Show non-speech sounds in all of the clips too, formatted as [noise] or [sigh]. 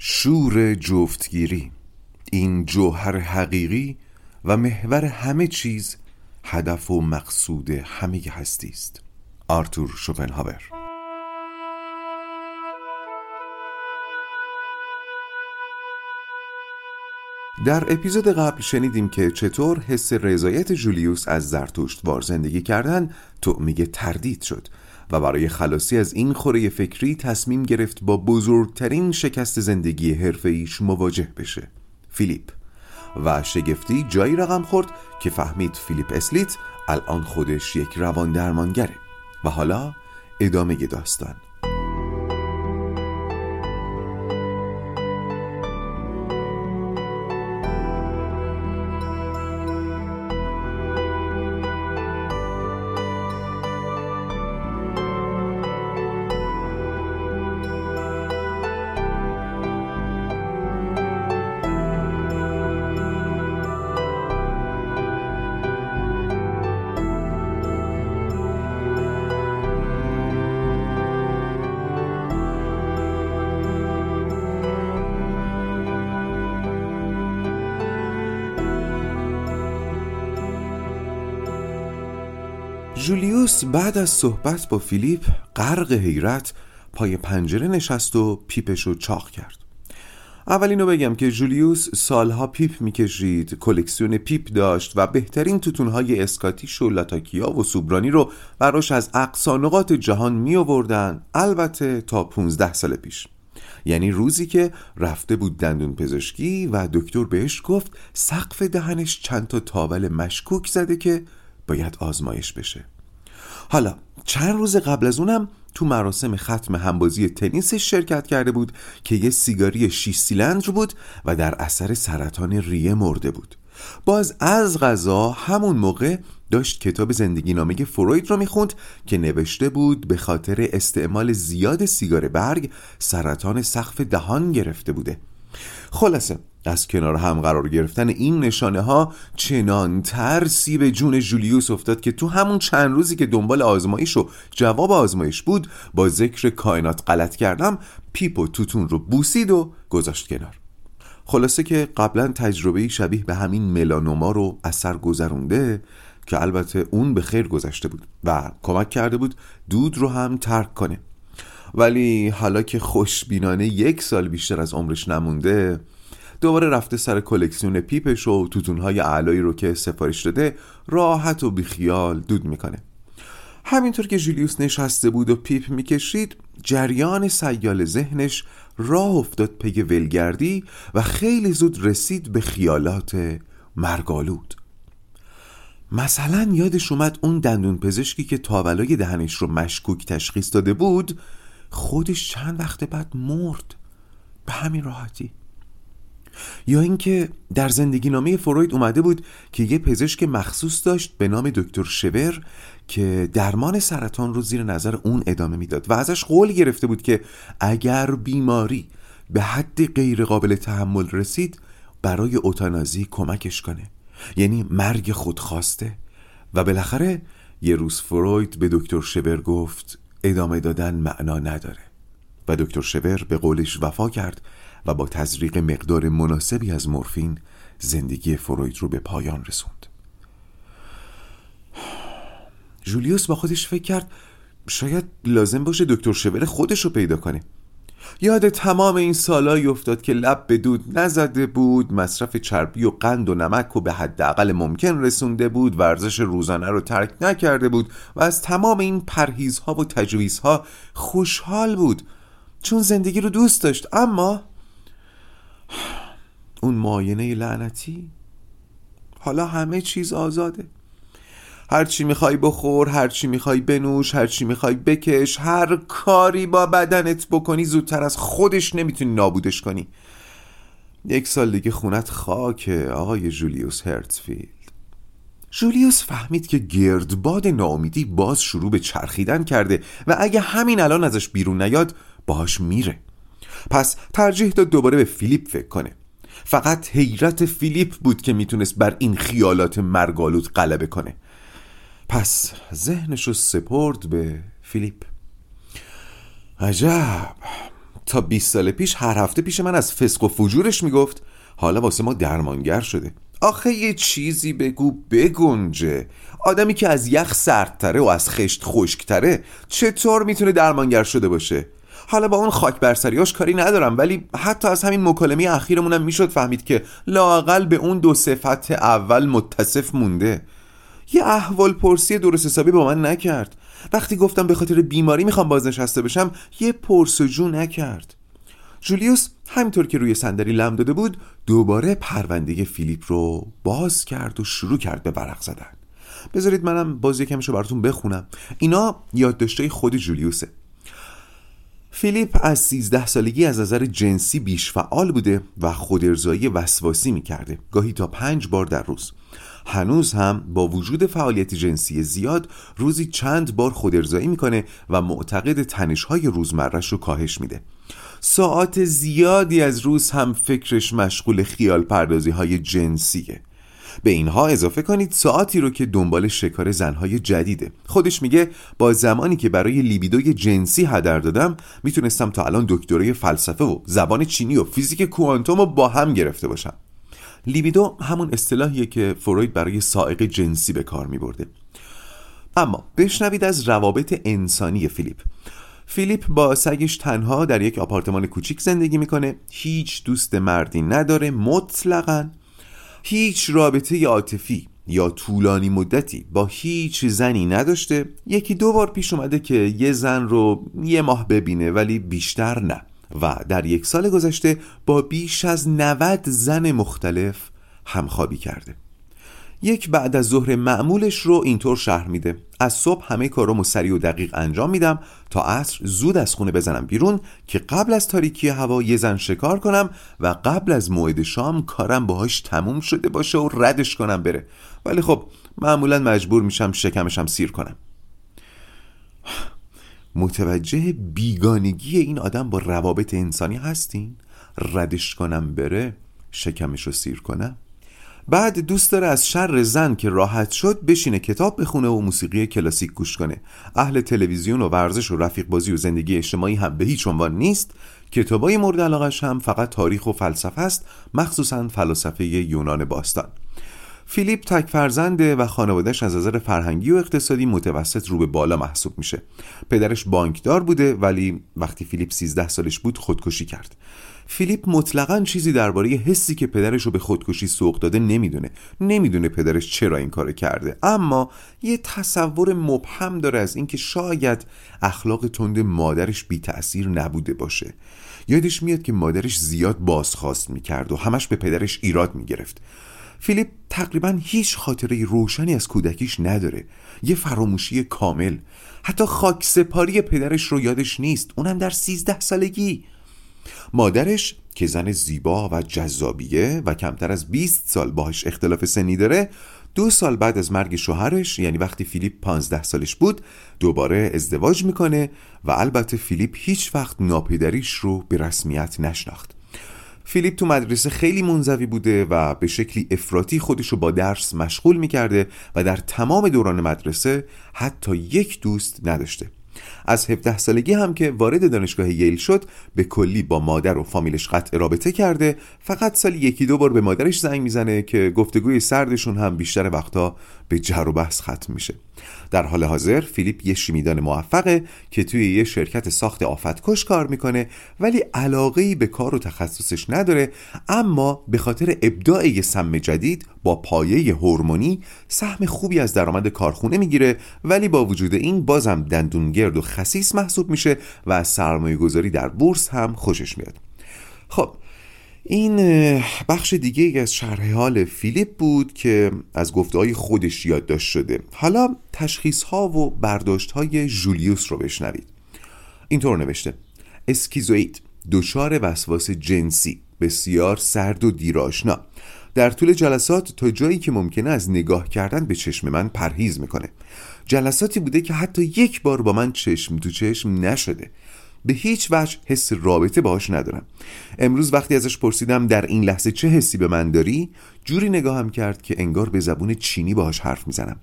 شور جفتگیری این جوهر حقیقی و محور همه چیز هدف و مقصود همه هستی است. آرتور شوپنهاور. در اپیزود قبل شنیدیم که چطور حس رضایت جولیوس از زرتشت وار زندگی کردن میگه تردید شد. و برای خلاصی از این خوره فکری تصمیم گرفت با بزرگترین شکست زندگی حرفه‌ایش مواجه بشه. فیلیپ. و شگفتی جایی رقم خورد که فهمید فیلیپ اسلیت الان خودش یک روان درمانگره و حالا ادامه داستان. جولیوس بعد از صحبت با فیلیپ غرق حیرت پای پنجره نشست و پیپش رو چاق کرد. اول اینو بگم که جولیوس سالها پیپ می‌کشید کلکسیون پیپ داشت و بهترین توتونهای اسکاتیش و لاتاکیا و سوبرانی رو براش از اقصی نقاط جهان می آوردن البته تا 15 سال پیش. یعنی روزی که رفته بود دندون پزشکی و دکتر بهش گفت سقف دهنش چند تا تاول مشکوک زده که باید آزمایش بشه. حالا چند روز قبل از اونم تو مراسم ختم همبازی تنیسش شرکت کرده بود که یه سیگاری شیش سیلندر بود و در اثر سرطان ریه مرده بود. باز از غذا همون موقع داشت کتاب زندگی نامه فروید رو می‌خوند که نوشته بود به خاطر استعمال زیاد سیگار برگ سرطان سقف دهان گرفته بوده. خلاصه از کنار هم قرار گرفتن این نشانه ها چنان ترسی به جون جولیوس افتاد که تو همون چند روزی که دنبال آزمایش و جواب آزمایش بود با ذکر کائنات غلط کردم پیپ و توتون رو بوسید و گذاشت کنار. خلاصه که قبلا تجربه شبیه به همین ملانوما رو اثر گذرونده که البته اون به خیر گذشته بود و کمک کرده بود دود رو هم ترک کنه. ولی حالا که خوشبینانه یک سال بیشتر از عمرش نمونده دوباره رفته سر کلکسیون پیپش و توتونهای علایی رو که سفارش داده راحت و بیخیال دود می‌کنه. همینطور که جولیوس نشسته بود و پیپ می‌کشید جریان سیال ذهنش راه افتاد پی ولگردی و خیلی زود رسید به خیالات مرگالود مثلا یادش اومد اون دندون پزشکی که تاولای دهنش رو مشکوک تشخیص داده بود خودش چند وقت بعد مرد. به همین راحتی. یا اینکه در زندگی نامه فروید اومده بود که یه پزشک مخصوص داشت به نام دکتر شور که درمان سرطان رو زیر نظر اون ادامه می‌داد و ازش قول گرفته بود که اگر بیماری به حد غیر قابل تحمل رسید برای اوتانازی کمکش کنه. یعنی مرگ خودخواسته و بالاخره یه روز فروید به دکتر شور گفت ادامه دادن معنا نداره. و دکتر شور به قولش وفا کرد و با تزریق مقدار مناسبی از مورفین زندگی فروید رو به پایان رسوند. جولیوس با خودش فکر کرد شاید لازم باشه دکتر شور خودش رو پیدا کنه. یاد تمام این سالایی افتاد که لب به دود نزده بود مصرف چربی و قند و نمک و به حداقل ممکن رسونده بود ورزش روزانه رو ترک نکرده بود و از تمام این پرهیزها و تجویزها خوشحال بود. چون زندگی رو دوست داشت اما اون ماینه لعنتی؟ حالا همه چیز آزاده. هرچی می‌خوای بخور هرچی می‌خوای بنوش هرچی می‌خوای بکش هر کاری با بدنت بکنی زودتر از خودش نمی‌تونی نابودش کنی. یک سال دیگه خونت خاکه آقای جولیوس هرتفیلد جولیوس فهمید که گردباد ناامیدی باز شروع به چرخیدن کرده و اگه همین الان ازش بیرون نیاد باهاش میره. پس ترجیح داد دوباره به فیلیپ فکر کنه. فقط حیرت فیلیپ بود که می‌تونست بر این خیالات مرگالود غلبه کنه. پس ذهنش رو سپرد به فیلیپ. عجب. تا 20 سال پیش هر هفته پیش من از فسق و فجورش می‌گفت حالا واسه ما درمانگر شده. آخه یه چیزی بگو بگنجه. آدمی که از یخ سردتره و از خشت خشکتره چطور می‌تونه درمانگر شده باشه؟ حالا با اون خاک برسریاش کاری ندارم ولی حتی از همین مکالمه اخیرمونم می‌شد فهمید که لاقل به اون دو صفت اول متصف مونده. یه احوال پرسی درست حسابی با من نکرد. وقتی گفتم به خاطر بیماری می‌خوام بازنشسته بشم یه پرسجو نکرد. جولیوس همینطور که روی صندلی لم داده بود دوباره پرونده فیلیپ رو باز کرد و شروع کرد به ورق زدن. بذارید منم باز یکمشو براتون بخونم. اینا یادداشتای خود جولیوسه. فیلیپ از 13 سالگی از نظر جنسی بیش فعال بوده و خودارضایی وسواسی می‌کرده گاهی تا پنج بار در روز. هنوز هم با وجود فعالیت جنسی زیاد روزی چند بار خودارضایی می‌کنه و معتقد تنشهای روزمرش رو کاهش میده. ساعت زیادی از روز هم فکرش مشغول خیال پردازی های جنسیه. به اینها اضافه کنید ساعتی رو که دنبال شکار زنهای جدیده. خودش میگه با زمانی که برای لیبیدوی جنسی هدر دادم می‌تونستم تا الان دکترای فلسفه و زبان چینی و فیزیک کوانتوم رو با هم گرفته باشم. لیبیدو همون اصطلاحیه که فروید برای سائق جنسی به کار میبرده. اما بشنوید از روابط انسانی فیلیپ. فیلیپ با سگش تنها در یک آپارتمان کوچیک زندگی می‌کنه. هیچ دوست مردی نداره مطلقا هیچ رابطه عاطفی یا طولانی مدتی با هیچ زنی نداشته. یکی دو بار پیش اومده که یه زن رو یه ماه ببینه ولی بیشتر نه. و در یک سال گذشته با بیش از 90 زن مختلف همخوابی کرده. یک بعد از ظهر معمولش رو اینطور شهر میده. از صبح همه کارامو سریع و دقیق انجام میدم تا عصر زود از خونه بزنم بیرون که قبل از تاریکی هوا یه زن شکار کنم و قبل از موعد شام کارم باهاش تموم شده باشه و ردش کنم بره. ولی خب معمولا مجبور میشم شکمشم سیر کنم. متوجه بیگانگی این آدم با روابط انسانی هستین؟ ردش کنم بره شکمش رو سیر کنم؟ بعد دوست داره از شر زن که راحت شد بشینه کتاب بخونه و موسیقی کلاسیک گوش کنه. اهل تلویزیون و ورزش و رفیق بازی و زندگی اجتماعی هم به هیچ عنوان نیست. کتابای مورد علاقش هم فقط تاریخ و فلسفه است مخصوصا فلسفه یونان باستان. فیلیپ تک فرزنده و خانوادهش از نظر فرهنگی و اقتصادی متوسط رو به بالا محسوب میشه. پدرش بانکدار بوده ولی وقتی فیلیپ 13 سالش بود خودکشی کرد. فیلیپ مطلقا چیزی درباره حسی که پدرش رو به خودکشی سوق داده نمی‌دونه. نمی‌دونه پدرش چرا این کار کرده. اما یه تصور مبهم داره از اینکه شاید اخلاق تند مادرش بی تأثیر نبوده باشه. یادش میاد که مادرش زیاد بازخواست می‌کرد و همش به پدرش ایراد می‌گرفت. فیلیپ تقریبا هیچ خاطره روشنی از کودکیش نداره. یه فراموشی کامل. حتی خاک سپاری پدرش رو یادش نیست. اونم در سیزده سالگی. مادرش که زن زیبا و جذابیه و کمتر از 20 سال باهاش اختلاف سنی داره دو سال بعد از مرگ شوهرش یعنی وقتی فیلیپ 15 سالش بود دوباره ازدواج می‌کنه و البته فیلیپ هیچ وقت ناپدریش رو به رسمیت نشناخت. فیلیپ تو مدرسه خیلی منزوی بوده و به شکلی افراطی خودش رو با درس مشغول می‌کرده و در تمام دوران مدرسه حتی یک دوست نداشته. از 17 سالگی هم که وارد دانشگاه ییل شد به کلی با مادر و فامیلش قطع رابطه کرده. فقط سال یکی دو بار به مادرش زنگ می‌زنه که گفتگوی سردشون هم بیشتر وقتا به جر و بحث ختم میشه. در حال حاضر فیلیپ یه شیمیدان موفقه که توی یه شرکت ساخت آفتکش کار می‌کنه ولی علاقه به کار و تخصصش نداره اما به خاطر ابداع یه سم جدید با پایه هورمونی سهم خوبی از درآمد کارخونه می‌گیره ولی با وجود این بازم دندونگرد و خسیس محسوب میشه و از سرمایه گذاری در بورس هم خوشش میاد. خب این بخش دیگه از شرح حال فیلیپ بود که از گفته های خودش یادداشت شده. حالا تشخیص ها و برداشت های جولیوس رو بشنوید. اینطور نوشته. اسکیزوئید دچار وسواس جنسی بسیار سرد و دیراشنا در طول جلسات تا جایی که ممکنه از نگاه کردن به چشم من پرهیز می‌کنه. جلساتی بوده که حتی یک بار با من چشم تو چشم نشده. به هیچ وجه حس رابطه باهاش ندارم. امروز وقتی ازش پرسیدم در این لحظه چه حسی به من داری جوری نگاهم کرد که انگار به زبون چینی باهاش حرف می‌زنم.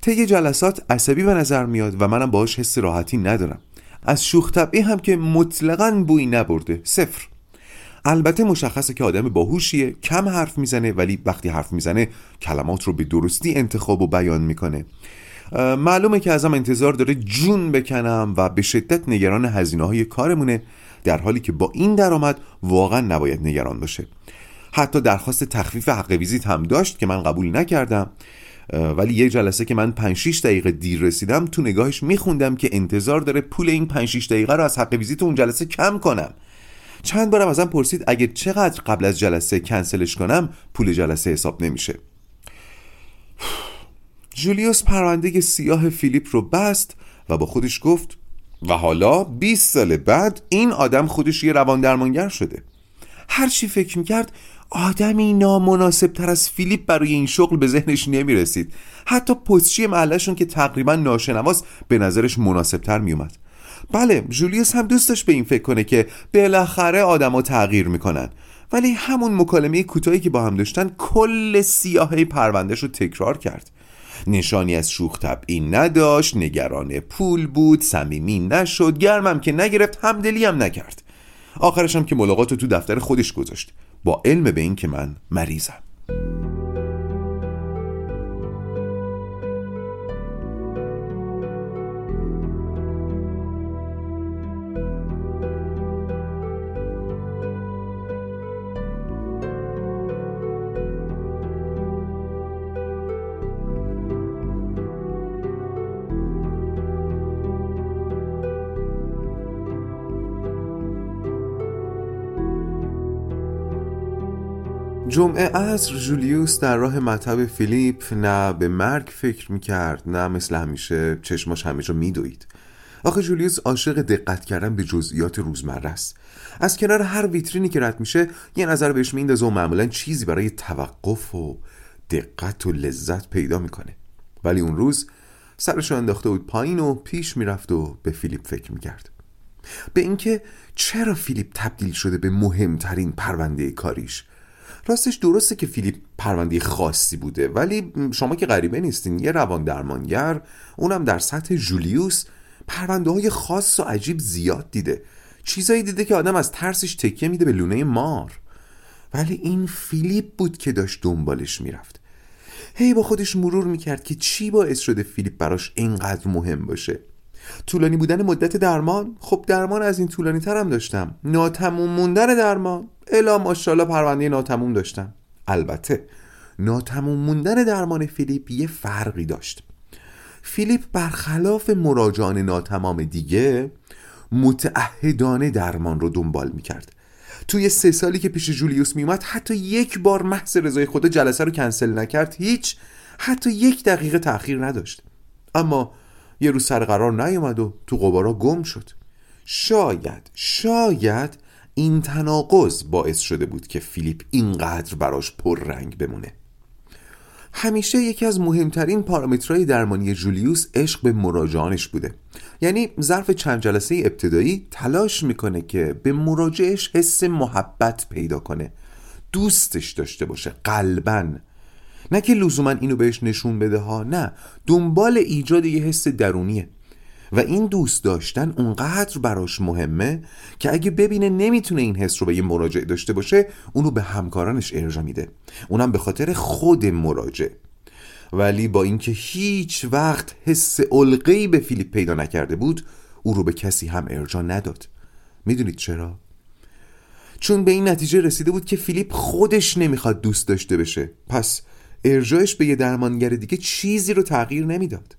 طی جلسات عصبی به نظر میاد و منم باهاش حس راحتی ندارم. از شوخ طبعی هم که مطلقا بوی نبرده صفر. البته مشخصه که آدم باهوشیه کم حرف می‌زنه ولی وقتی حرف می‌زنه کلمات رو به درستی انتخاب و بیان می‌کنه. معلومه که ازم انتظار داره جون بکنم و به شدت نگران هزینه های کارمونه در حالی که با این درآمد واقعا نباید نگران باشه. حتی درخواست تخفیف حق ویزیت هم داشت که من قبول نکردم ولی یک جلسه که من 5 6 دقیقه دیر رسیدم تو نگاهش میخوندم که انتظار داره پول این 5 6 دقیقه رو از حق ویزیت اون جلسه کم کنم. چند بارم ازم پرسید اگه چقدر قبل از جلسه کنسلش کنم پول جلسه حساب نمیشه. جولیوس پرونده سیاه فیلیپ رو بست و با خودش گفت و حالا 20 سال بعد این آدم خودش یه روان درمانگر شده. هر چی فکر می‌کرد آدمی نامناسب تر از فیلیپ برای این شغل به ذهنش نمی رسید حتی پستچی محلشون که تقریبا ناشنواست به نظرش مناسب تر می اومد بله جولیوس هم دوست داشت به این فکر کنه که بالاخره آدما تغییر می‌کنن. ولی همون مکالمه کوتاهی که با هم داشتن کل سیاهی پروندهش رو تکرار کرد. نشانی از شوخ طبعی نداشت نگران پول بود صمیمی نشد گرمم که نگرفت همدلی هم نکرد. آخرشم که ملاقات تو دفتر خودش گذاشت. با علم به این که من مریضم. جمعه عصر جولیوس در راه مطب فیلیپ نه به مرگ فکر می‌کرد نه مثل همیشه چشماش همه جا میدوید. آخه جولیوس عاشق دقت کردن به جزئیات روزمره است. از کنار هر ویترینی که رد میشه یه نظر بهش میندازه و معمولا چیزی برای توقف و دقت و لذت پیدا می‌کنه. ولی اون روز سرش انداخته بود پایین و پیش می‌رفت و به فیلیپ فکر می‌کرد. به اینکه چرا فیلیپ تبدیل شده به مهمترین پرونده کاریش؟ راستش درسته که فیلیپ پرونده خاصی بوده ولی شما که غریبه نیستین یه روان درمانگر اونم در سطح جولیوس پرونده های خاص و عجیب زیاد دیده. چیزایی دیده که آدم از ترسش تکیه میده به لونه مار. ولی این فیلیپ بود که داشت دنبالش می‌رفت. هی با خودش مرور می‌کرد که چی باعث شده فیلیپ براش اینقدر مهم باشه. طولانی بودن مدت درمان؟ خب درمان از این طولانی ترم داشتم. ناتموم موندن درمان. الا ماشاءالله پرونده ناتموم داشتم. البته ناتموم موندن درمان فیلیپ یه فرقی داشت. فیلیپ برخلاف مراجعان ناتمام دیگه متعهدانه درمان رو دنبال می‌کرد. توی سه سالی که پیش جولیوس میومد حتی یک بار محض رضای خدا جلسه رو کنسل نکرد هیچ حتی یک دقیقه تأخیر نداشت. اما یه روز سر قرار نیومد و تو قبارا گم شد. شاید شاید این تناقض باعث شده بود که فیلیپ اینقدر براش پررنگ بمونه. همیشه یکی از مهمترین پارامترهای درمانی جولیوس عشق به مراجعانش بوده. یعنی ظرف چند جلسه ابتدایی تلاش می‌کنه که به مراجعش حس محبت پیدا کنه. دوستش داشته باشه قلبا. نه که لزوما اینو بهش نشون بده ها نه. دنبال ایجاد یه حس درونیه. و این دوست داشتن اونقدر براش مهمه که اگه ببینه نمی‌تونه این حس رو به یه مراجع داشته باشه اونو به همکارانش ارجا میده. اونم به خاطر خود مراجع ولی با اینکه هیچ وقت حس القی به فیلیپ پیدا نکرده بود او رو به کسی هم ارجا نداد. می‌دونید چرا؟ چون به این نتیجه رسیده بود که فیلیپ خودش نمی‌خواد دوست داشته بشه. پس ارجاعش به یه درمانگر دیگه چیزی رو تغییر نمی‌داد.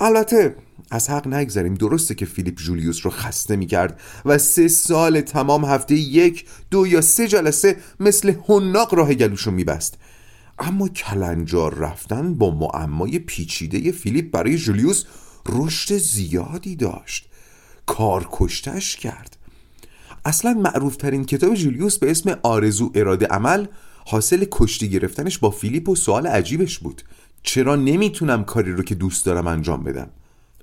البته از حق نگذاریم درسته که فیلیپ جولیوس رو خسته می‌کرد و سه سال تمام هفته یک دو یا سه جلسه مثل هنناق راه گلوش رو میبست. اما کلنجار رفتن با معمای پیچیده فیلیپ برای جولیوس رشد زیادی داشت. کار کشتش کرد. اصلا معروفترین کتاب جولیوس به اسم آرزو اراده عمل حاصل کشتی گرفتنش با فیلیپ و سوال عجیبش بود. چرا نمی‌تونم کاری رو که دوست دارم انجام بدم؟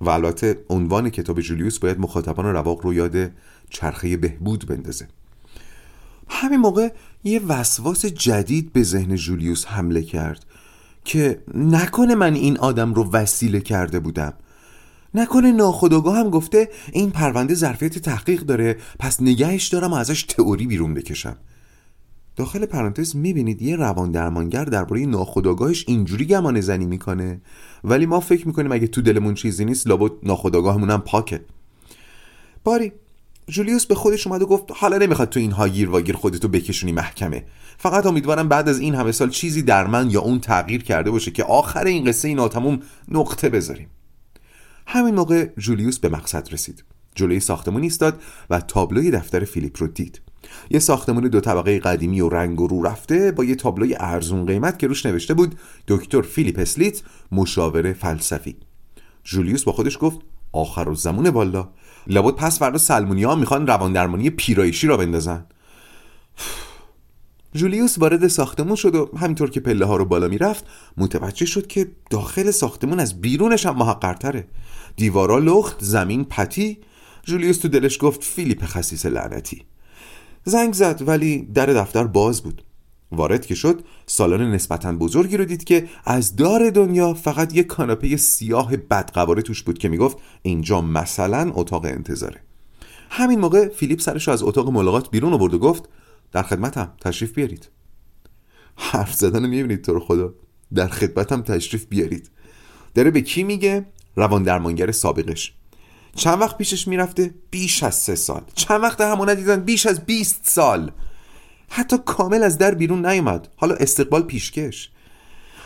و البته عنوان کتاب جولیوس باید مخاطبان رواق رو یاد چرخه بهبود بندازه. همین موقع یه وسواس جدید به ذهن جولیوس حمله کرد که نکنه من این آدم رو وسیله کرده بودم. نکنه ناخداگاه هم گفته این پرونده ظرفیت تحقیق داره پس نگهش دارم و ازش تئوری بیرون بکشم. داخل پرانتز می‌بینید یه روان درمانگر درباره ناخداگاهش اینجوری گمان زنی می‌کنه. ولی ما فکر می‌کنیم اگه تو دلمون چیزی نیست لابد ناخداگاهمون هم پاکه. باری جولیوس به خودش اومد و گفت حالا نمی‌خواد تو این هاگیر واگیر خودتو بکشونی محکمه. فقط امیدوارم بعد از این همه سال چیزی در من یا اون تغییر کرده باشه که آخر این قصه ناتموم نقطه بذاریم. همین موقع جولیوس به مقصد رسید. جلوی ساختمون ایستاد و تابلوی دفتر فیلیپ رو دید. یه ساختمون دو طبقه قدیمی و رنگ و رو رفته با یه تابلوی ارزون قیمت که روش نوشته بود دکتر فیلیپ اسلیت مشاور فلسفی. جولیوس با خودش گفت آخه والا لابد پس فردا سلمونی ها می‌خوان روان درمانی پیرایشی راه بندازن. جولیوس وارد ساختمون شد و همینطور که پله ها رو بالا می‌رفت متوجه شد که داخل ساختمون از بیرونش هم محقرتره. دیوارا لخت زمین پتی. جولیوس تو دلش گفت فیلیپ خسیس لعنتی. زنگ زد ولی در دفتر باز بود. وارد که شد سالن نسبتا بزرگی رو دید که از دار دنیا فقط یک کاناپه سیاه بدقواره توش بود که می‌گفت اینجا مثلا اتاق انتظاره. همین موقع فیلیپ سرش از اتاق ملاقات بیرون آورد و گفت در خدمتم تشریف بیارید. حرف زدن می‌بینید تو رو خدا. در خدمتم تشریف بیارید. داره به کی میگه؟ روان درمانگر سابقش. چند وقت پیشش می‌رفته؟ بیش از سه سال. چند وقت همون دیدن بیش از 20 سال. حتی کامل از در بیرون نیومد. حالا استقبال پیشکش.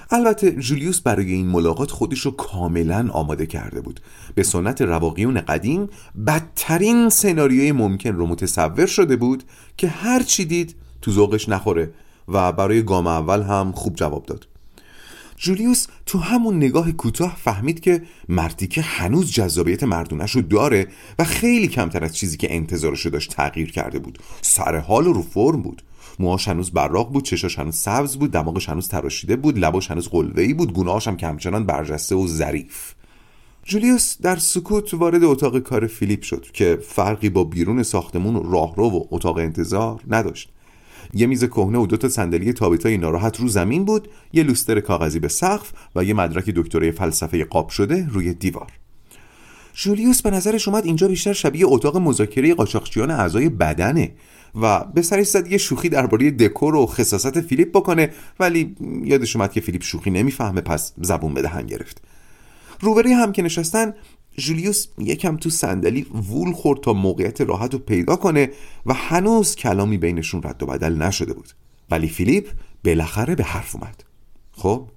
البته جولیوس برای این ملاقات خودش رو کاملا آماده کرده بود. به سنت رواقیون قدیم بدترین سناریوی ممکن رو متصور شده بود که هر چی دید تو ذوقش نخوره و برای گام اول هم خوب جواب داد. جولیوس تو همون نگاه کوتاه فهمید که مرتیکه هنوز جذابیت مردونش رو داره و خیلی کمتر از چیزی که انتظارش داشت تغییر کرده بود. سر حال رو فرم بود. موهاش هنوز براق بود چشاش هنوز سبز بود دماغش هنوز تراشیده بود لباش هنوز قلوه‌ای بود گونه‌هاش هم کمچنان برجسته و ظریف. جولیوس در سکوت وارد اتاق کار فیلیپ شد که فرقی با بیرون ساختمون راهرو و اتاق انتظار نداشت. یه میز کهنه و دو تا صندلی تابیتای ناراحت رو زمین بود یه لوستر کاغذی به سقف و یه مدرک دکترای فلسفه قاب شده روی دیوار. جولیوس به نظرش اومد اینجا بیشتر شبیه اتاق مذاکره قاچاقچیان اعضای بدنه و به سرش زد یه شوخی درباره دکور و خصاصت فیلیپ بکنه ولی یادش اومد که فیلیپ شوخی نمی‌فهمه پس زبون به دهن گرفت. روبروی هم که نشستن جولیوس یکم تو صندلی وول خورد تا موقعیت راحت رو پیدا کنه و هنوز کلامی بینشون رد و بدل نشده بود. ولی فیلیپ بالاخره به حرف اومد. خب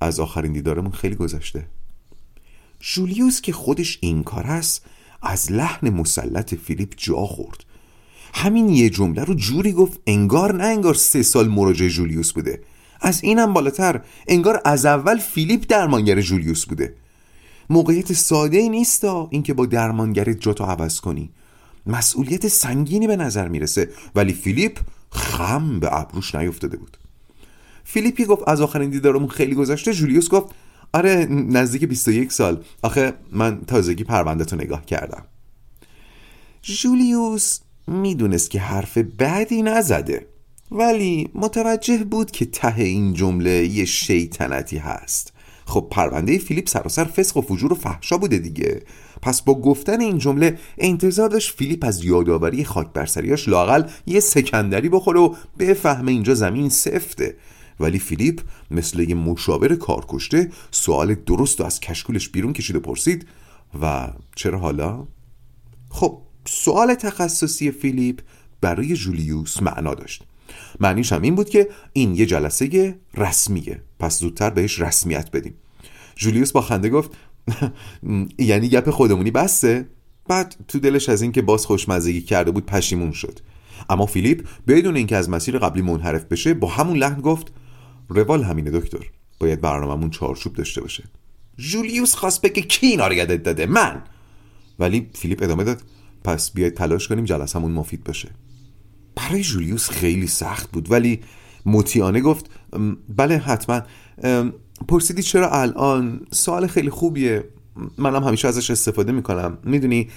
از آخرین دیدارمون خیلی گذشته. جولیوس که خودش این کار است از لحن مسلط فیلیپ جا خورد. همین یه جمله رو جوری گفت انگار نه انگار سه سال مراجع جولیوس بوده. از اینم بالاتر انگار از اول فیلیپ درمانگر جولیوس بوده. موقعیت ساده ای نیست اینکه با درمانگرت جاتو عوض کنی. مسئولیت سنگینی به نظر می‌رسه. ولی فیلیپ خم به ابروش نیفتاده بود. فیلیپی گفت از آخرین دیدارمون خیلی گذشته. جولیوس گفت آره نزدیک 21 سال. آخه من تازگی پرونده تو نگاه کردم. جولیوس می‌دونست که حرف بعدی نزده. ولی متوجه بود که ته این جمله یه شیطنتی هست. خب پرونده فیلیپ سراسر فسق و فجور و فحشا بوده دیگه. پس با گفتن این جمله انتظار داشت فیلیپ از یادآوری خاک برسریاش لاقل یه سکندری بخوره و بفهمه اینجا زمین سفته. ولی فیلیپ مثل یه مشاور کارکشته سوال درست و از کشکولش بیرون کشید و پرسید و چرا حالا؟ خب سوال تخصصی فیلیپ برای جولیوس معنا داشت. معنیش هم این بود که این یه جلسه رسمیه. پس زودتر بهش رسمیت بدیم. جولیوس با خنده گفت [laughs] یعنی گپ خودمونی بسته بعد تو دلش از اینکه باز خوشمزگی کرده بود پشیمون شد. اما فیلیپ بدون اینکه از مسیر قبلی منحرف بشه با همون لحن گفت روال همینه دکتر. باید برنامهمون چارچوب داشته باشه. جولیوس خواست بگه کی اینا رو یادت داده؟ من! ولی فیلیپ ادامه داد پس بیاید تلاش کنیم جلسمون مفید باشه. برای جولیوس خیلی سخت بود ولی مطیانه گفت بله حتما. پرسیدی چرا الان؟ سوال خیلی خوبیه. منم همیشه ازش استفاده می‌کنم. می‌دونی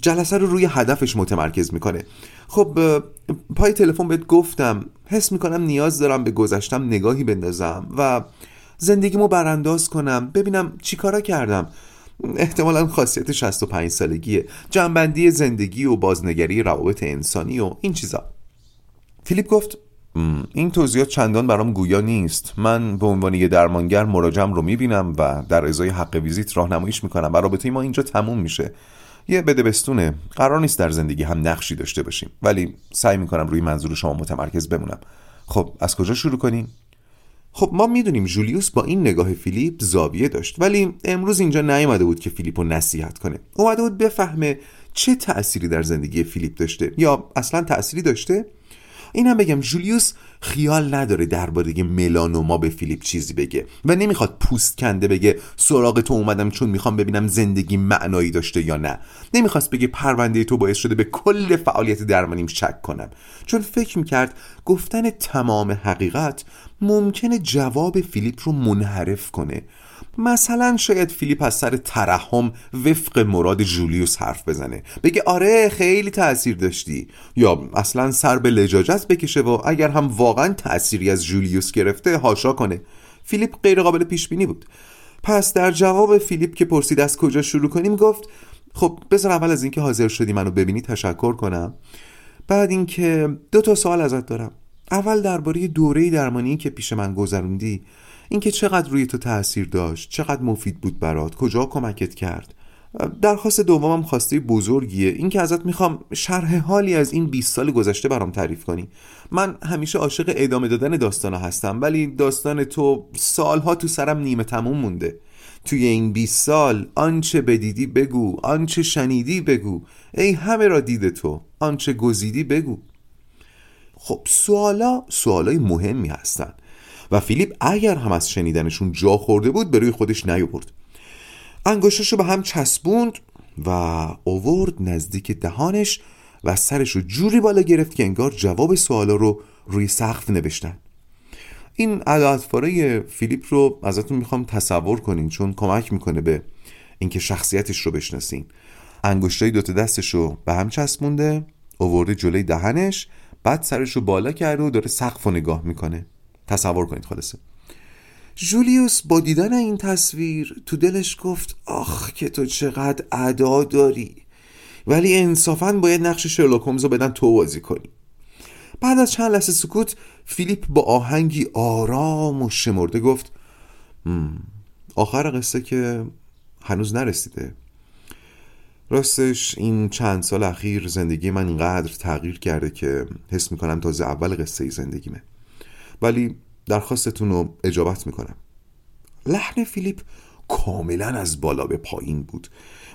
جلسه رو روی هدفش متمرکز می‌کنه. خب پای تلفن بهت گفتم. حس می‌کنم نیاز دارم به گذشتم نگاهی بندازم و زندگیمو برانداز کنم. ببینم چی کارا کردم. احتمالا خاصیت 65 سالگیه. جنبندی زندگی و بازنگری روابط انسانی و این چیزا. فیلیپ گفت این توضیحات چندان برام گویا نیست. من به عنوان یه درمانگر مراجعم رو می‌بینم و در ازای حق ویزیت راهنماییش می‌کنم. و رابطه ما اینجا تموم میشه. یه بده بستونه. قرار نیست در زندگی هم نقشی داشته باشیم. ولی سعی می‌کنم روی منظور شما متمرکز بمونم. خب از کجا شروع کنیم؟ خب ما می‌دونیم جولیوس با این نگاه فیلیپ زاویه داشت. ولی امروز اینجا نیومده بود که فیلیپ رو نصیحت کنه. اومده بود بفهمه چه تأثیری در زندگی فیلیپ داشته. یا اصلا تأثیری داشته؟ اینم بگم جولیوس خیال نداره درباره ملانوما به فیلیپ چیزی بگه و نمی‌خواد پوست کنده بگه سراغ تو اومدم چون می‌خوام ببینم زندگی معنایی داشته یا نه. نمی‌خواست بگه پرونده تو باعث شده به کل فعالیت درمانیم شک کنم. چون فکر می‌کرد گفتن تمام حقیقت ممکنه جواب فیلیپ رو منحرف کنه. مثلا شاید فیلیپ از سر ترحم وفق مراد جولیوس حرف بزنه. بگه آره خیلی تاثیر داشتی. یا اصلا سر به لجاجت بکشه و اگر هم واقعا تأثیری از جولیوس گرفته حاشا کنه. فیلیپ غیر قابل پیش بینی بود. پس در جواب فیلیپ که پرسید از کجا شروع کنیم گفت خب بذار اول از اینکه حاضر شدی منو ببینی تشکر کنم. بعد اینکه دو تا سوال ازت دارم. اول درباره دوره درمانی که پیش من گذروندی. اینکه چقدر روی تو تاثیر داشت چقدر مفید بود برات کجا کمکت کرد. درخواست دومم خواسته بزرگیه. اینکه ازت می‌خوام شرح حالی از این 20 سال گذشته برام تعریف کنی. من همیشه عاشق ادامه دادن داستانا هستم ولی داستان تو سالها تو سرم نیمه تموم مونده. توی این 20 سال آنچه بدیدی بگو آنچه شنیدی بگو. ای همه را دیده تو آنچه گزیدی بگو. خب سوالا سوالای مهمی هستن. و فیلیپ اگر هم از شنیدنشون جا خورده بود به روی خودش نیاورد. انگشتشو به هم چسبوند و اوورد نزدیک دهانش و سرش رو جوری بالا گرفت که انگار جواب سوالا رو روی سقف نوشتن. این علاتفاره فیلیپ رو ازتون می‌خوام تصور کنین چون کمک می‌کنه به اینکه شخصیتش رو بشناسین. انگشتای دوتا دستش رو به هم چسبونده اوورده جلوی دهنش بعد سرش رو بالا کرده و داره سقف رو نگاه می‌کنه. تصور کنید خلاصه جولیوس با دیدن این تصویر تو دلش گفت آخ که تو چقدر ادا داری. ولی انصافا باید نقش شرلوک رو بدن تو بازی کنی. بعد از چند لحظه سکوت فیلیپ با آهنگی آرام و شمرده گفت آخر قصه که هنوز نرسیده. راستش این چند سال اخیر زندگی من اینقدر تغییر کرده که حس می‌کنم تازه اول قصه زندگیمه. ولی درخواستتون رو اجابت می‌کنم. لحن فیلیپ کاملا از بالا به پایین بود.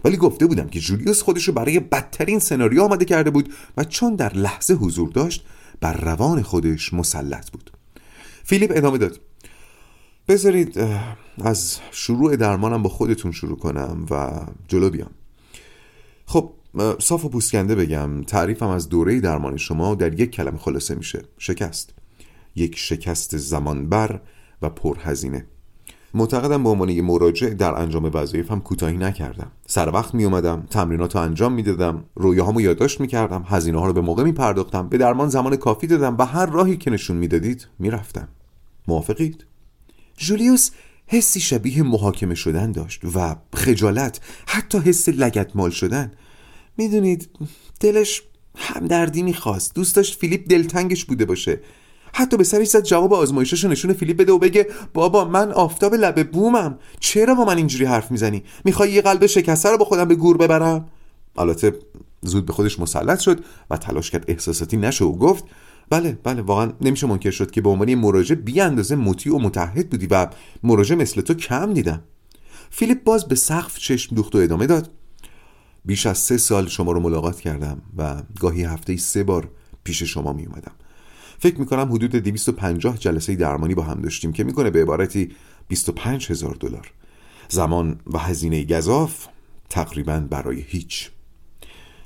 ولی گفته بودم که جولیوس خودش رو برای بدترین سناریو آماده کرده بود و چون در لحظه حضور داشت بر روان خودش مسلط بود. فیلیپ ادامه داد. بذارید از شروع درمانم با خودتون شروع کنم و جلو بیام. خب صاف و پوسکنده بگم تعریفم از دوره درمان شما در یک کلمه خلاصه میشه. شکست. یک شکست زمانبر و پرهزینه. معتقدم به عنوان یه مراجع در انجام وظایفم کوتاهی نکردم. سر وقت می اومدم تمرینات انجام می‌دادم رویاهامو یادداشت می‌کردم هزینه ها رو به موقع می پرداختم به درمان زمان کافی دادم و هر راهی که نشون می‌دادید می‌رفتم. موافقید؟ جولیوس حسی شبیه محاکمه شدن داشت و خجالت حتی حس لگتمال شدن. می‌دونید دلش همدردی می‌خواست. دوست داشت فیلیپ دلتنگش بوده باشه. حتی به سرش زد جواب آزمایشش نشون فیلیپ بده و بگه بابا من آفتاب لب بومم. چرا با من اینجوری حرف می‌زنی؟ می‌خوای یه قلب شکسته رو با خودم به گور ببرم؟ البته زود به خودش مسلط شد و تلاش کرد احساساتی نشه و گفت بله بله واقعا نمیشه منکر شد که به عنوان مراجع بی اندازه مطیع و متحد بودی و مراجع مثل تو کم دیدم. فیلیپ باز به سقف چشم دوخت و ادامه داد بیش از سه سال شما رو ملاقات کردم و گاهی هفته سه بار پیش شما می اومدم فکر می‌کنم حدود 250 جلسه درمانی با هم داشتیم که می‌کنه به عبارتی 25 هزار دلار. زمان و هزینه گذاف تقریبا برای هیچ.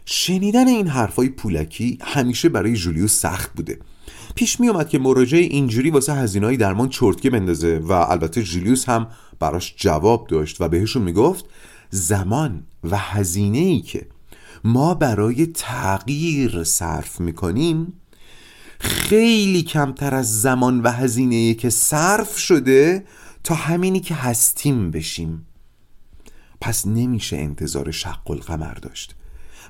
شنیدن این حرفای پولکی همیشه برای جولیوس سخت بوده. پیش می اومد که مراجعه اینجوری واسه هزینه درمان چرتکه بندازه و البته جولیوس هم براش جواب داشت و بهشون می‌گفت زمان و هزینه ای که ما برای تغییر صرف می‌کنیم خیلی کمتر از زمان و هزینه که صرف شده تا همینی که هستیم بشیم. پس نمیشه انتظار شق القمر داشت.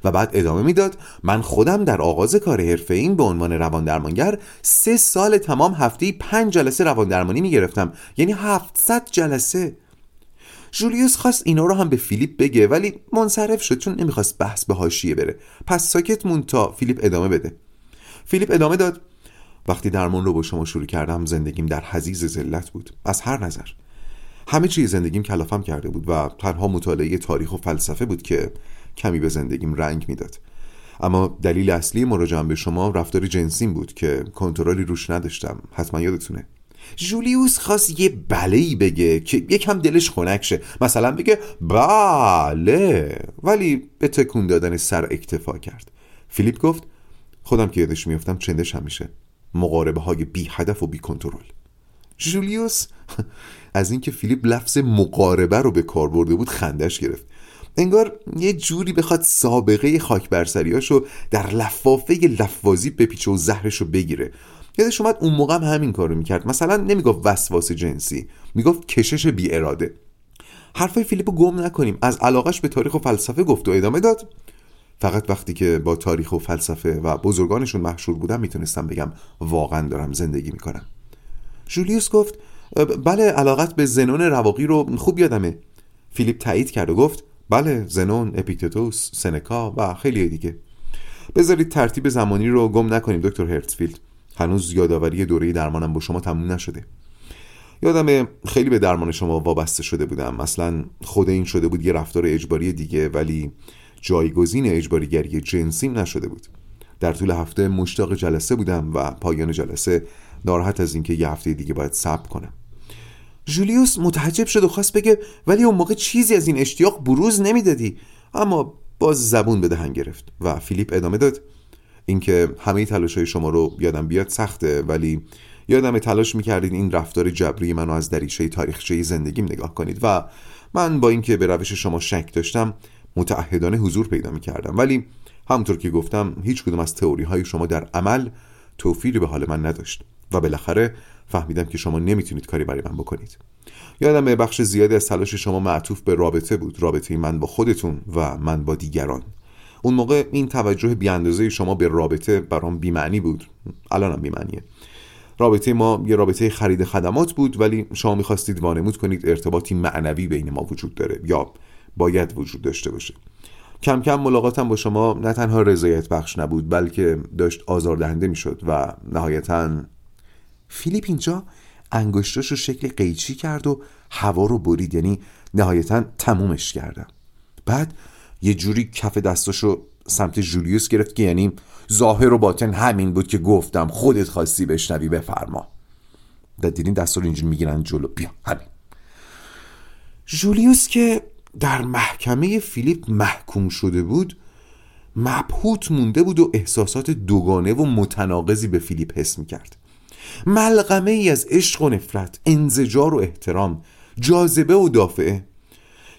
و بعد ادامه می‌داد من خودم در آغاز کار حرفه این به عنوان روان درمانگر سه سال تمام هفته پنج جلسه روان درمانی می‌گرفتم. یعنی 700 جلسه. جولیوس خواست اینا رو هم به فیلیپ بگه ولی منصرف شد چون نمی‌خواست بحث به حاشیه بره. پس ساکت مون تا فیلیپ ادامه بده. فیلیپ ادامه داد. وقتی درمان رو با شما شروع کردم زندگیم در حزیز ذلت بود. از هر نظر. همه چیز زندگیم کلافم کرده بود و تنها مطالعه تاریخ و فلسفه بود که کمی به زندگیم رنگ می‌داد. اما دلیل اصلی مراجعم به شما رفتار جنسیم بود که کنترلی روش نداشتم. حتما یادتونه. جولیوس خواست یه بله بگه که یکم دلش خنک شه. مثلا بگه بله. ولی به تکون دادن سر اکتفا کرد. فیلیپ گفت خودم که یادش میفتم چندش همیشه. مقاربه های بی هدف و بی کنترل. جولیوس [laughs] از اینکه فیلیپ لفظ مقاربه رو به کار برده بود خندش گرفت. انگار یه جوری بخواد سابقه خاک برسریاشو در لفافه لفوازی بپیچه و زهرشو بگیره. یادش اومد اون موقع هم همین کارو می‌کرد. مثلا نمی‌گفت وسواس جنسی می‌گفت کشش بی اراده حرفای فیلیپو گم نکنیم. از علاقش به تاریخ و فلسفه گفت و ادامه داد. فقط وقتی که با تاریخ و فلسفه و بزرگانشون مشهور بودم می‌تونستم بگم واقعا دارم زندگی می‌کنم. جولیوس گفت بله علاقت به زنون رواقی رو خوب یادمه. فیلیپ تایید کرد و گفت بله زنون اپیکتتوس سنکا و خیلی دیگه. بذارید ترتیب زمانی رو گم نکنیم دکتر هرتزفیلد. هنوز یادآوری دوره درمانم با شما تموم نشده. یادم خیلی به درمان شما وابسته شده بودم. اصلا خود این شده بود یه رفتار اجباری دیگه ولی جایگزین اجباریگری جنسیم نشده بود. در طول هفته مشتاق جلسه بودم و پایان جلسه ناراحت از اینکه یه هفته دیگه باید صبر کنم. جولیوس متعجب شد و خواست بگه ولی اون موقع چیزی از این اشتیاق بروز نمی‌دادی. اما باز زبون به دهن گرفت و فیلیپ ادامه داد. اینکه همه تلاش های شما رو یادم بیاد سخته ولی یادم تلاش می‌کردید این رفتار جبری منو از دریچه تاریخچه زندگیم نگاه کنید و من با اینکه به روش شما شک داشتم متعهدانه حضور پیدا می‌کردم. ولی همونطور که گفتم هیچ کدوم از تئوری های شما در عمل توفیری به حال من نداشت و بالاخره فهمیدم که شما نمی‌تونید کاری برای من بکنید. یادم بخش زیادی از تلاش شما معطوف به رابطه بود. رابطه من با خودتون و من با دیگران. اون موقع این توجه بیاندازه شما به رابطه برام بیمعنی بود. الانم بیمعنیه. رابطه ما یه رابطه خرید خدمات بود ولی شما می‌خواستید وانمود کنید ارتباطی معنوی بین ما وجود داره یا باید وجود داشته باشه. کم کم ملاقاتم با شما نه تنها رضایت بخش نبود بلکه داشت آزاردهنده می‌شد و نهایتا فیلیپ اینجا انگشتاش رو شکل قیچی کرد و هوا رو برید. یعنی نهایتا تمومش کردم. بعد یه جوری کف دستاشو سمت جولیوس گرفت که یعنی ظاهر و باطن همین بود که گفتم خودت خواستی بشنوی بفرما. در دیدین دست رو اینجور می‌گیرن جلو. بیا همین. جولیوس که در محکمه فیلیپ محکوم شده بود مبهوت مونده بود و احساسات دوگانه و متناقضی به فیلیپ حس می‌کرد. ملغمه ای از عشق و نفرت انزجار و احترام جاذبه و دافعه.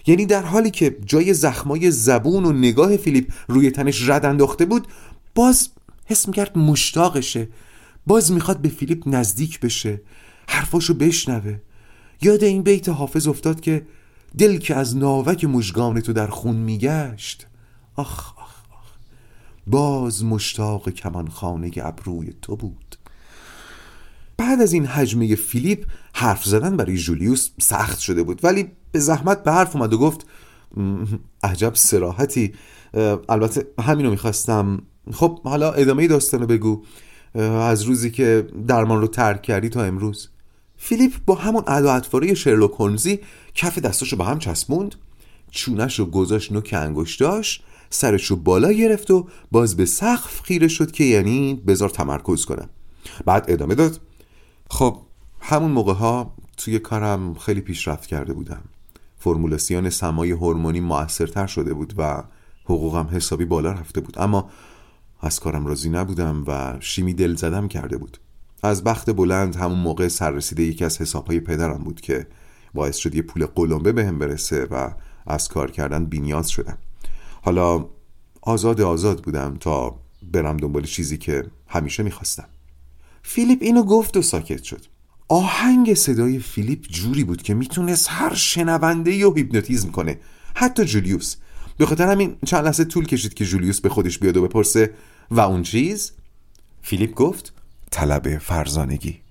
یعنی در حالی که جای زخمای زبون و نگاه فیلیپ روی تنش رد انداخته بود باز حس می‌کرد مشتاقشه. باز می‌خواد به فیلیپ نزدیک بشه حرفاشو بشنوه. یاد این بیت حافظ افتاد که دل که از ناوک مژگان تو در خون میگشت. آخ آخ آخ. باز مشتاق کمانخانه ابروی تو بود. بعد از این حجمه فیلیپ حرف زدن برای جولیوس سخت شده بود ولی به زحمت به حرف اومد و گفت عجب سراحتی. البته همینو می‌خواستم. خب حالا ادامه داستانو بگو. از روزی که درمان رو ترک کردی تا امروز. فیلیپ با همون ادا اطواره شرلوک هولمزی کف دستاشو با هم چسبوند چونش رو گذاشت نوک انگشتاش سرش رو بالا گرفت و باز به سقف خیره شد که یعنی بذار تمرکز کنم. بعد ادامه داد. خب همون موقع ها توی کارم خیلی پیشرفت کرده بودم. فرمولاسیون سمای هورمونی موثرتر شده بود و حقوقم حسابی بالا رفته بود. اما از کارم راضی نبودم و شیمی دل زدم کرده بود. از بخت بلند همون موقع سررسیده یکی از حسابهای پدرم بود که باعث شد یه پول قلمبه به هم برسه و از کار کردن بینیاز شدم. حالا آزاد آزاد بودم تا برم دنبال چیزی که همیشه می‌خواستم. فیلیپ اینو گفت و ساکت شد. آهنگ صدای فیلیپ جوری بود که می‌تونست هر شنونده رو هیپنوتیزم کنه حتی جولیوس. به خاطر همین چند لحظه طول کشید که جولیوس به خودش بیاد و بپرسه و اون چیز؟ فیلیپ گفت طلب فرزانگی.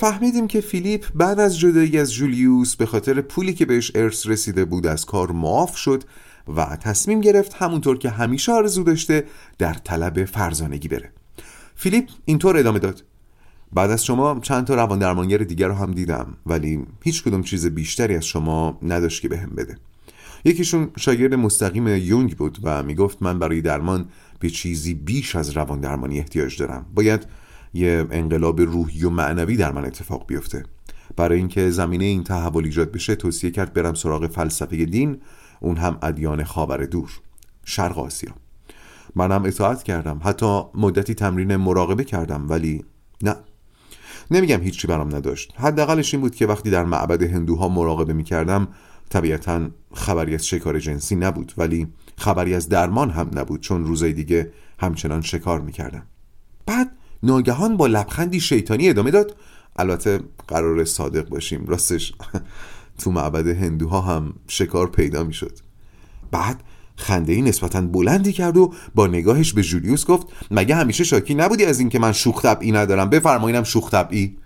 فهمیدیم که فیلیپ بعد از جدایی از جولیوس به خاطر پولی که بهش ارث رسیده بود از کار معاف شد و تصمیم گرفت همونطور که همیشه آرزو داشته در طلب فرزانگی بره. فیلیپ اینطور ادامه داد. بعد از شما چند تا روان درمانگر دیگر رو هم دیدم ولی هیچ کدوم چیز بیشتری از شما نداشت که بهم بده. یکیشون شاگرد مستقیم یونگ بود و می‌گفت من برای درمان به چیزی بیش از روان درمانی احتیاج دارم. باید یه انقلاب روحی و معنوی در من اتفاق بیفته. برای اینکه زمینه این تحول ایجاد بشه توصیه کرد برم سراغ فلسفه دین اون هم ادیان خاور دور شرق آسیا. منم اطاعت کردم حتی مدتی تمرین مراقبه کردم ولی نه. نمیگم هیچی برام نداشت. حداقلش این بود که وقتی در معبد هندوها مراقبه می‌کردم طبیعتا خبری از شکار جنسی نبود ولی خبری از درمان هم نبود چون روزای دیگه همچنان شکار می‌کردم. بعد ناگهان با لبخندی شیطانی ادامه داد. البته قرار صادق باشیم. راستش [laughs] تو معبد هندوها هم شکار پیدا می‌شد. بعد خنده ای نسبتا بلندی کرد و با نگاهش به جولیوس گفت مگه همیشه شاکی نبودی از اینکه من شوخ طبعی ندارم؟ بفرمایینم شوخ طبعی.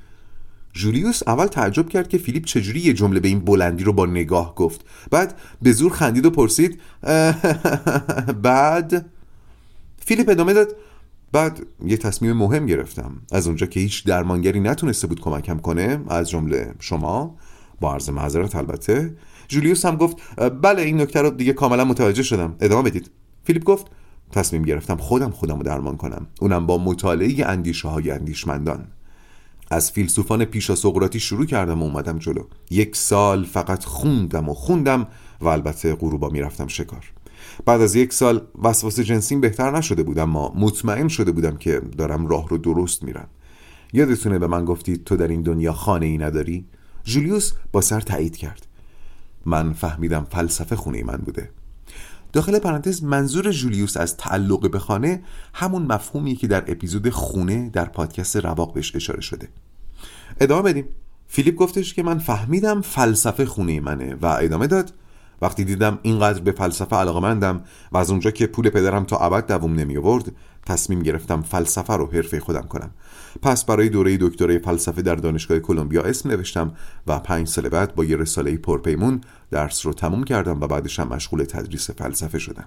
جولیوس اول تعجب کرد که فیلیپ چجوری یه جمله به این بلندی رو با نگاه گفت. بعد به زور خندید و پرسید [laughs] بعد؟ فیلیپ ادامه داد بعد یه تصمیم مهم گرفتم. از اونجا که هیچ درمانگری نتونسته بود کمکم کنه از جمله شما با عرض معذرت البته جولیوس هم گفت بله این نکته رو دیگه کاملا متوجه شدم. ادامه بدید. فیلیپ گفت تصمیم گرفتم خودم خودم رو درمان کنم. اونم با مطالعه اندیشه های اندیشمندان. از فیلسوفان پیشا سقراطی شروع کردم و اومدم جلو. یک سال فقط خوندم و خوندم و البته غروبا می‌رفتم شکار. بعد از یک سال وسواس جنسیم بهتر نشده بودم اما مطمئن شده بودم که دارم راه رو درست میرم. یادتونه به من گفتید تو در این دنیا خانه ای نداری؟ جولیوس با سر تایید کرد. من فهمیدم فلسفه خونه من بوده. داخل پرانتز منظور جولیوس از تعلق به خانه همون مفهومی که در اپیزود خونه در پادکست رواق بهش اشاره شده. ادامه بدیم. فیلیپ گفتش که من فهمیدم فلسفه خونه منه و ادامه داد وقتی دیدم اینقدر به فلسفه علاقمندم و از اونجا که پول پدرم تا ابد دووم نمی آورد تصمیم گرفتم فلسفه رو حرفه خودم کنم. پس برای دوره دکترای فلسفه در دانشگاه کلمبیا اسم نوشتم و پنج سال بعد با یه رساله پرپیمون درس رو تموم کردم و بعدش هم مشغول تدریس فلسفه شدم.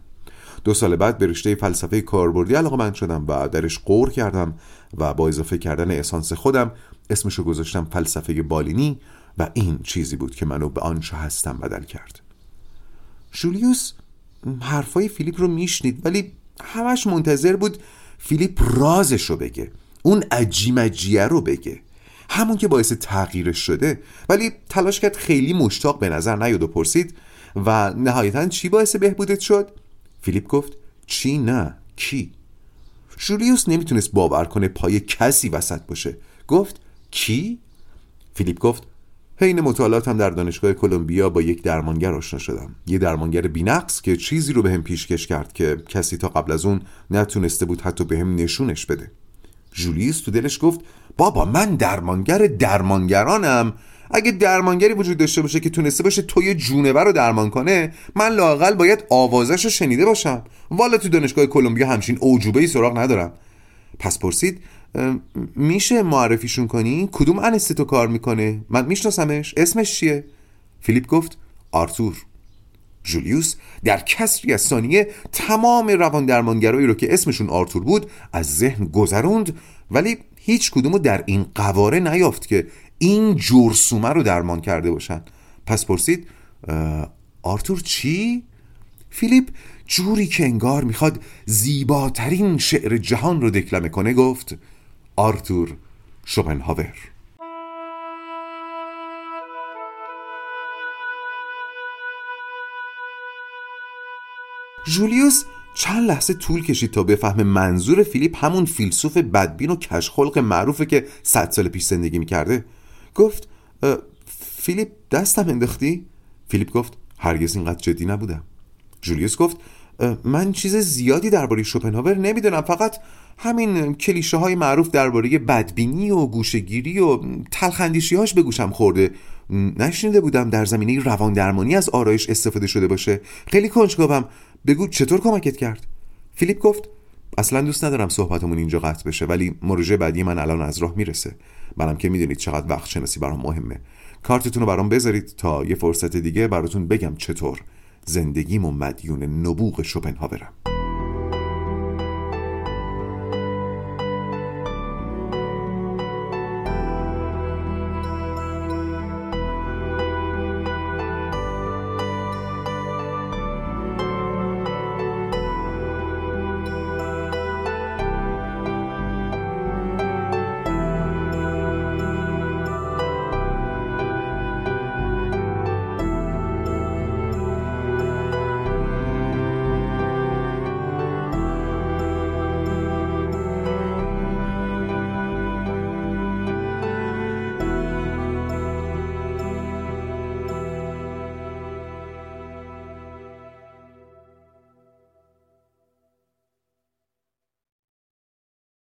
دو سال بعد به رشته فلسفه کاربردی علاقمند شدم و درش قور کردم و با اضافه کردن اسانس خودم اسمشو گذاشتم فلسفه بالینی و این چیزی بود که منو به آنچه هستم بدل کرد. جولیوس حرفای فیلیپ رو میشنید ولی همش منتظر بود فیلیپ رازش رو بگه اون عجیمجیه رو بگه همون که باعث تغییرش شده ولی تلاش کرد خیلی مشتاق به نظر نیاد و پرسید و نهایتا چی باعث بهبودت شد؟ فیلیپ گفت چی نه کی؟ جولیوس نمی‌تونست باور کنه پای کسی وسط باشه گفت کی؟ فیلیپ گفت حین مطالعاتم در دانشگاه کلمبیا با یک درمانگر آشنا شدم. یه درمانگر بینقص که چیزی رو به هم پیشکش کرد که کسی تا قبل از اون نتونسته بود حتی به هم نشونش بده. جولیس تو دلش گفت بابا من درمانگر درمانگرانم. اگه درمانگری وجود داشته باشه که تونسته باشه توی جونور رو درمان کنه من لاقل باید آوازش رو شنیده باشم. والا تو دانشگاه کلمبیا همچین اوجوبه ای سراغ ندارم. پس پرسید میشه معرفیشون کنی؟ کدوم انستتو کار می‌کنه؟ من میشناسمش؟ اسمش چیه؟ فیلیپ گفت آرتور جولیوس در کسری از ثانیه تمام روان درمانگرایی رو که اسمشون آرتور بود از ذهن گذروند ولی هیچ کدومو در این قواره نیافت که این جرسومه رو درمان کرده باشن پس پرسید آرتور چی؟ فیلیپ جوری که انگار می‌خواد زیباترین شعر جهان رو دکلمه کنه گفت آرتور شوپنهاور. جولیوس چند لحظه طول کشید تا بفهمه منظور فیلیپ همون فیلسوف بدبین و کشخلق معروفه که صد سال پیش زندگی می‌کرده. گفت فیلیپ دستم انداختی؟ فیلیپ گفت هرگز اینقدر جدی نبودم. جولیوس گفت من چیز زیادی درباره شوپنهاور نمی‌دونم فقط همین کلیشه های معروف درباره بدبینی و گوشگیری و تلخندیشی به گوشم خورده. نشنیده بودم در زمینه روان درمانی از آرایش استفاده شده باشه. خیلی کنجکاوم. بگو چطور کمکت کرد؟ فیلیپ گفت اصلا دوست ندارم صحبتمون اینجا قطع بشه ولی مروژه بعدی من الان از راه می‌رسه. منم که می‌دونید چقدر وقت شناسی برام مهمه. کارتتون رو برام بذارید تا یه فرصت دیگه براتون بگم چطور. زندگیم و مدیون نبوغ شوپنهاورم.